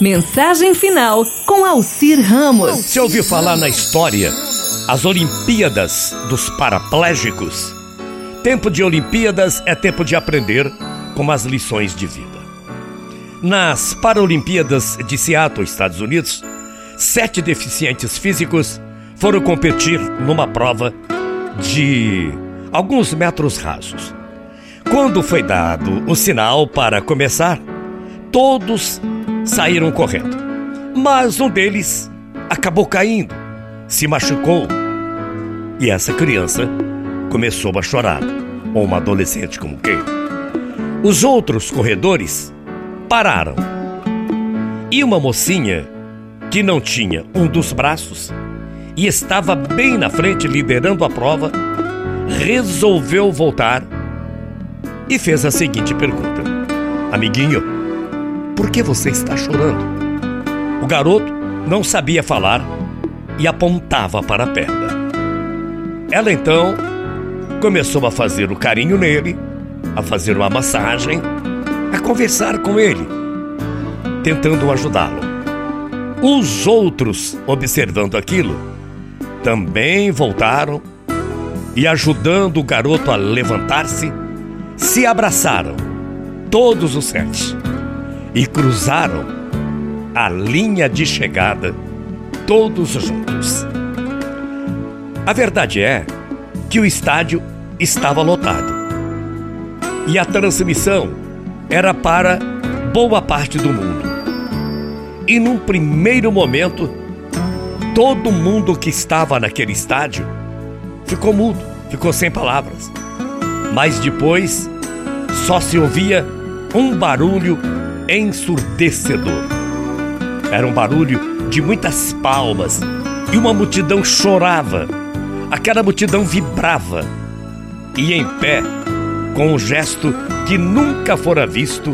Mensagem final com Alcir Ramos. Você ouviu falar na história as Olimpíadas dos Paraplégicos? Tempo de Olimpíadas é tempo de aprender com as lições de vida. Nas Paralimpíadas de Seattle, Estados Unidos, sete deficientes físicos foram competir numa prova de alguns metros rasos. Quando foi dado o sinal para começar, todos saíram correndo. Mas um deles acabou caindo, se machucou. E essa criança começou a chorar, ou uma adolescente como quem. Os outros corredores pararam. E uma mocinha que não tinha um dos braços e estava bem na frente liderando a prova, resolveu voltar e fez a seguinte pergunta: Amiguinho, por que você está chorando? O garoto não sabia falar e apontava para a perna. Ela então começou a fazer o carinho nele, a fazer uma massagem, a conversar com ele, tentando ajudá-lo. Os outros, observando aquilo, também voltaram e, ajudando o garoto a levantar-se, se abraçaram, todos os sete e cruzaram a linha de chegada todos juntos. A verdade é que o estádio estava lotado e a transmissão era para boa parte do mundo. E num primeiro momento, todo mundo que estava naquele estádio ficou mudo, ficou sem palavras. Mas depois só se ouvia um barulho ensurdecedor. Era um barulho de muitas palmas e uma multidão chorava. Aquela multidão vibrava e em pé, com um gesto que nunca fora visto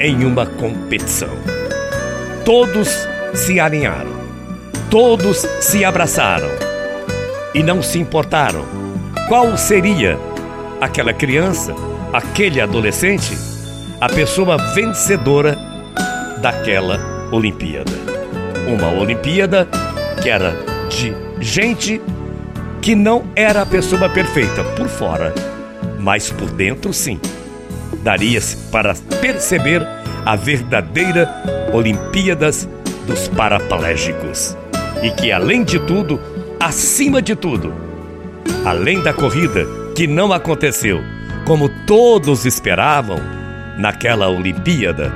em uma competição. Todos se alinharam, todos se abraçaram e não se importaram qual seria aquela criança, aquele adolescente a pessoa vencedora daquela Olimpíada. Uma Olimpíada que era de gente que não era a pessoa perfeita por fora, mas por dentro sim. Daria-se para perceber a verdadeira Olimpíadas dos Paraplégicos. E que, além de tudo, acima de tudo, além da corrida que não aconteceu como todos esperavam, naquela Olimpíada,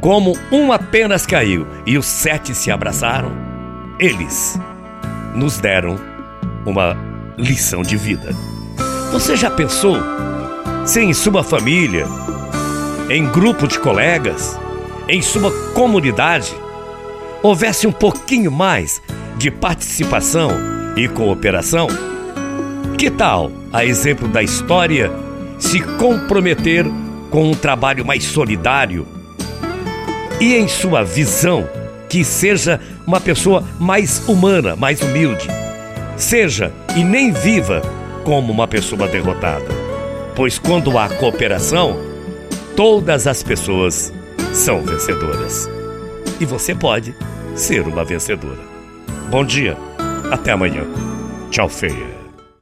como um apenas caiu e os sete se abraçaram, eles nos deram uma lição de vida. Você já pensou se em sua família, em grupo de colegas, em sua comunidade, houvesse um pouquinho mais de participação e cooperação? Que tal, a exemplo da história, se comprometer com um trabalho mais solidário e em sua visão que seja uma pessoa mais humana, mais humilde. Seja e nem viva como uma pessoa derrotada, pois quando há cooperação, todas as pessoas são vencedoras. E você pode ser uma vencedora. Bom dia, até amanhã. Tchau, feia.